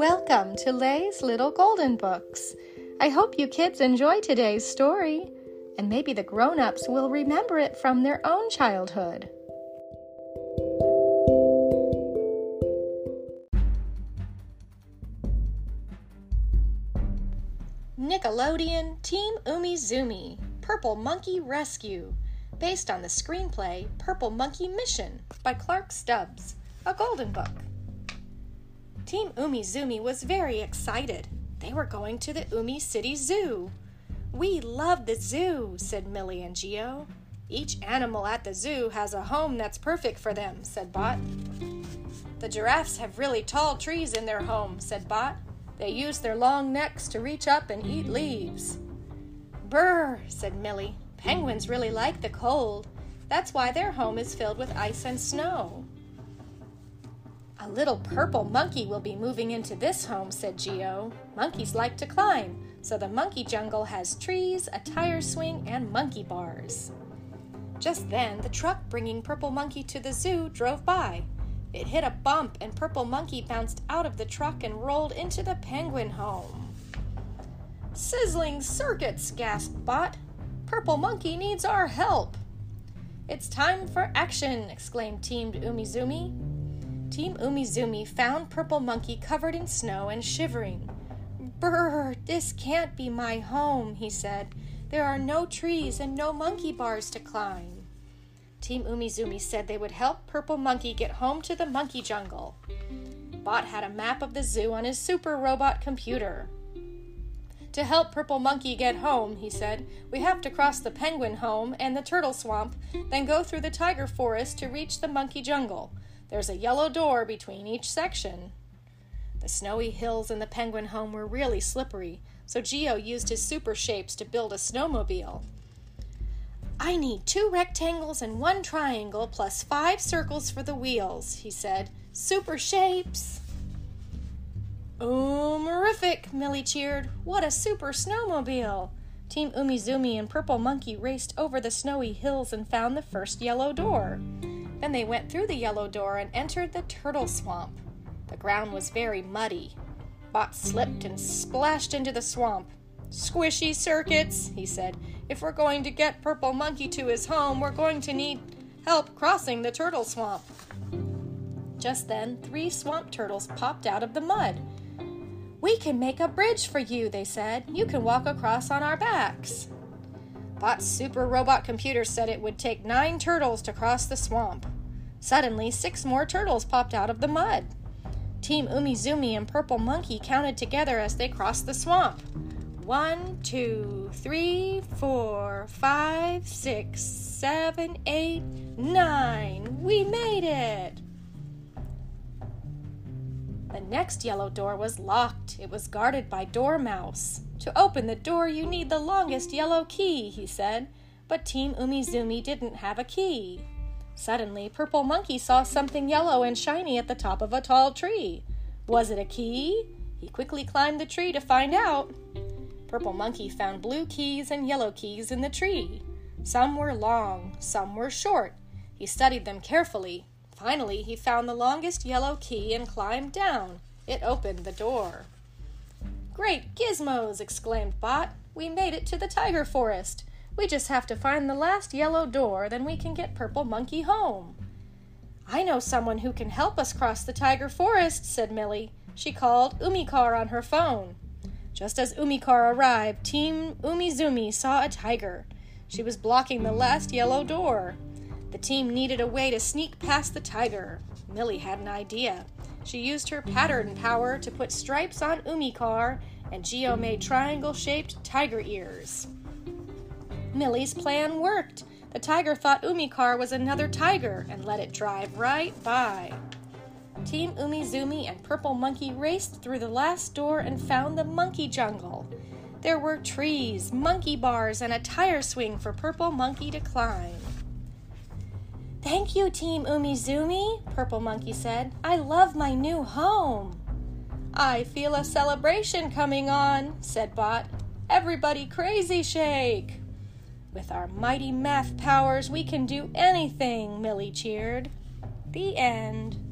Welcome to Lay's Little Golden Books. I hope you kids enjoy today's story, and maybe the grown ups will remember it from their own childhood. Nickelodeon Team Umizoomi Purple Monkey Rescue, based on the screenplay Purple Monkey Mission by Clark Stubbs, a golden book. Team Umizoomi was very excited. They were going to the Umi City Zoo. We love the zoo, said Milli and Geo. Each animal at the zoo has a home that's perfect for them, said Bot. The giraffes have really tall trees in their home, said Bot. They use their long necks to reach up and eat leaves. Brr, said Millie. Penguins really like the cold. That's why their home is filled with ice and snow. A little purple monkey will be moving into this home, said Geo. Monkeys like to climb, so the monkey jungle has trees, a tire swing, and monkey bars. Just then, the truck bringing Purple Monkey to the zoo drove by. It hit a bump, and Purple Monkey bounced out of the truck and rolled into the penguin home. Sizzling circuits, gasped Bot. Purple Monkey needs our help. It's time for action, exclaimed Team Umizoomi. Team Umizoomi found Purple Monkey covered in snow and shivering. Brr, this can't be my home, he said. There are no trees and no monkey bars to climb. Team Umizoomi said they would help Purple Monkey get home to the monkey jungle. Bot had a map of the zoo on his super robot computer. To help Purple Monkey get home, he said, we have to cross the penguin home and the turtle swamp, then go through the tiger forest to reach the monkey jungle. There's a yellow door between each section. The snowy hills in the penguin home were really slippery, so Geo used his super shapes to build a snowmobile. I need two rectangles and one triangle plus five circles for the wheels, he said. Super shapes! Umerific, Milli cheered. What a super snowmobile! Team Umizoomi and Purple Monkey raced over the snowy hills and found the first yellow door. Then they went through the yellow door and entered the turtle swamp. The ground was very muddy. Bot slipped and splashed into the swamp. Squishy circuits, he said. If we're going to get Purple Monkey to his home, we're going to need help crossing the turtle swamp. Just then, three swamp turtles popped out of the mud. We can make a bridge for you, they said. You can walk across on our backs. Bot's super robot computer said it would take nine turtles to cross the swamp. Suddenly, six more turtles popped out of the mud. Team Umizoomi and Purple Monkey counted together as they crossed the swamp. One, two, three, four, five, six, seven, eight, nine. We made it! The next yellow door was locked. It was guarded by Dormouse. To open the door, you need the longest yellow key, he said. But Team Umizoomi didn't have a key. Suddenly, Purple Monkey saw something yellow and shiny at the top of a tall tree. Was it a key? He quickly climbed the tree to find out. Purple Monkey found blue keys and yellow keys in the tree. Some were long, some were short. He studied them carefully. Finally, he found the longest yellow key and climbed down. It opened the door. Great gizmos! exclaimed Bot. We made it to the tiger forest. We just have to find the last yellow door, then we can get Purple Monkey home. I know someone who can help us cross the tiger forest, said Milli. She called UmiCar on her phone. Just as UmiCar arrived, Team Umizoomi saw a tiger. She was blocking the last yellow door. The team needed a way to sneak past the tiger. Milli had an idea. She used her pattern power to put stripes on UmiCar, and Geo made triangle shaped tiger ears. Milli's plan worked. The tiger thought UmiCar was another tiger and let it drive right by. Team Umizoomi and Purple Monkey raced through the last door and found the monkey jungle. There were trees, monkey bars, and a tire swing for Purple Monkey to climb. Thank you, Team Umizoomi, Purple Monkey said. I love my new home. I feel a celebration coming on, said Bot. Everybody crazy shake. With our mighty math powers, we can do anything, Milli cheered. The end.